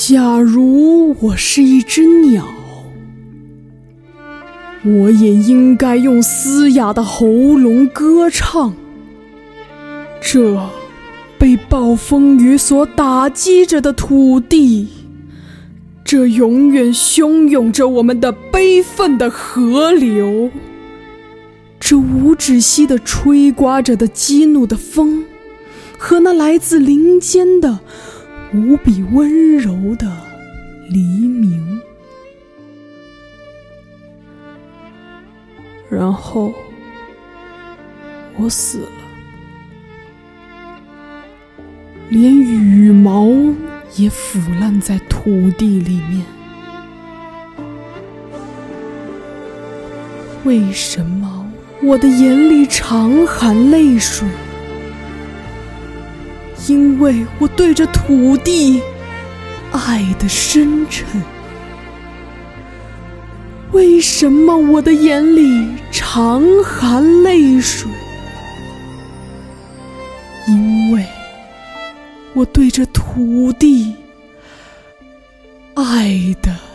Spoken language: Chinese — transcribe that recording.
假如我是一只鸟，我也应该用嘶哑的喉咙歌唱。这被暴风雨所打击着的土地，这永远汹涌着我们的悲愤的河流，这无止息的吹刮着的激怒的风，和那来自林间的无比温柔的黎明。然后，我死了。连羽毛也腐烂在土地里面。为什么我的眼里常含泪水？因为我对着土地爱的深沉。为什么我的眼里常含泪水？因为。我对着土地爱的。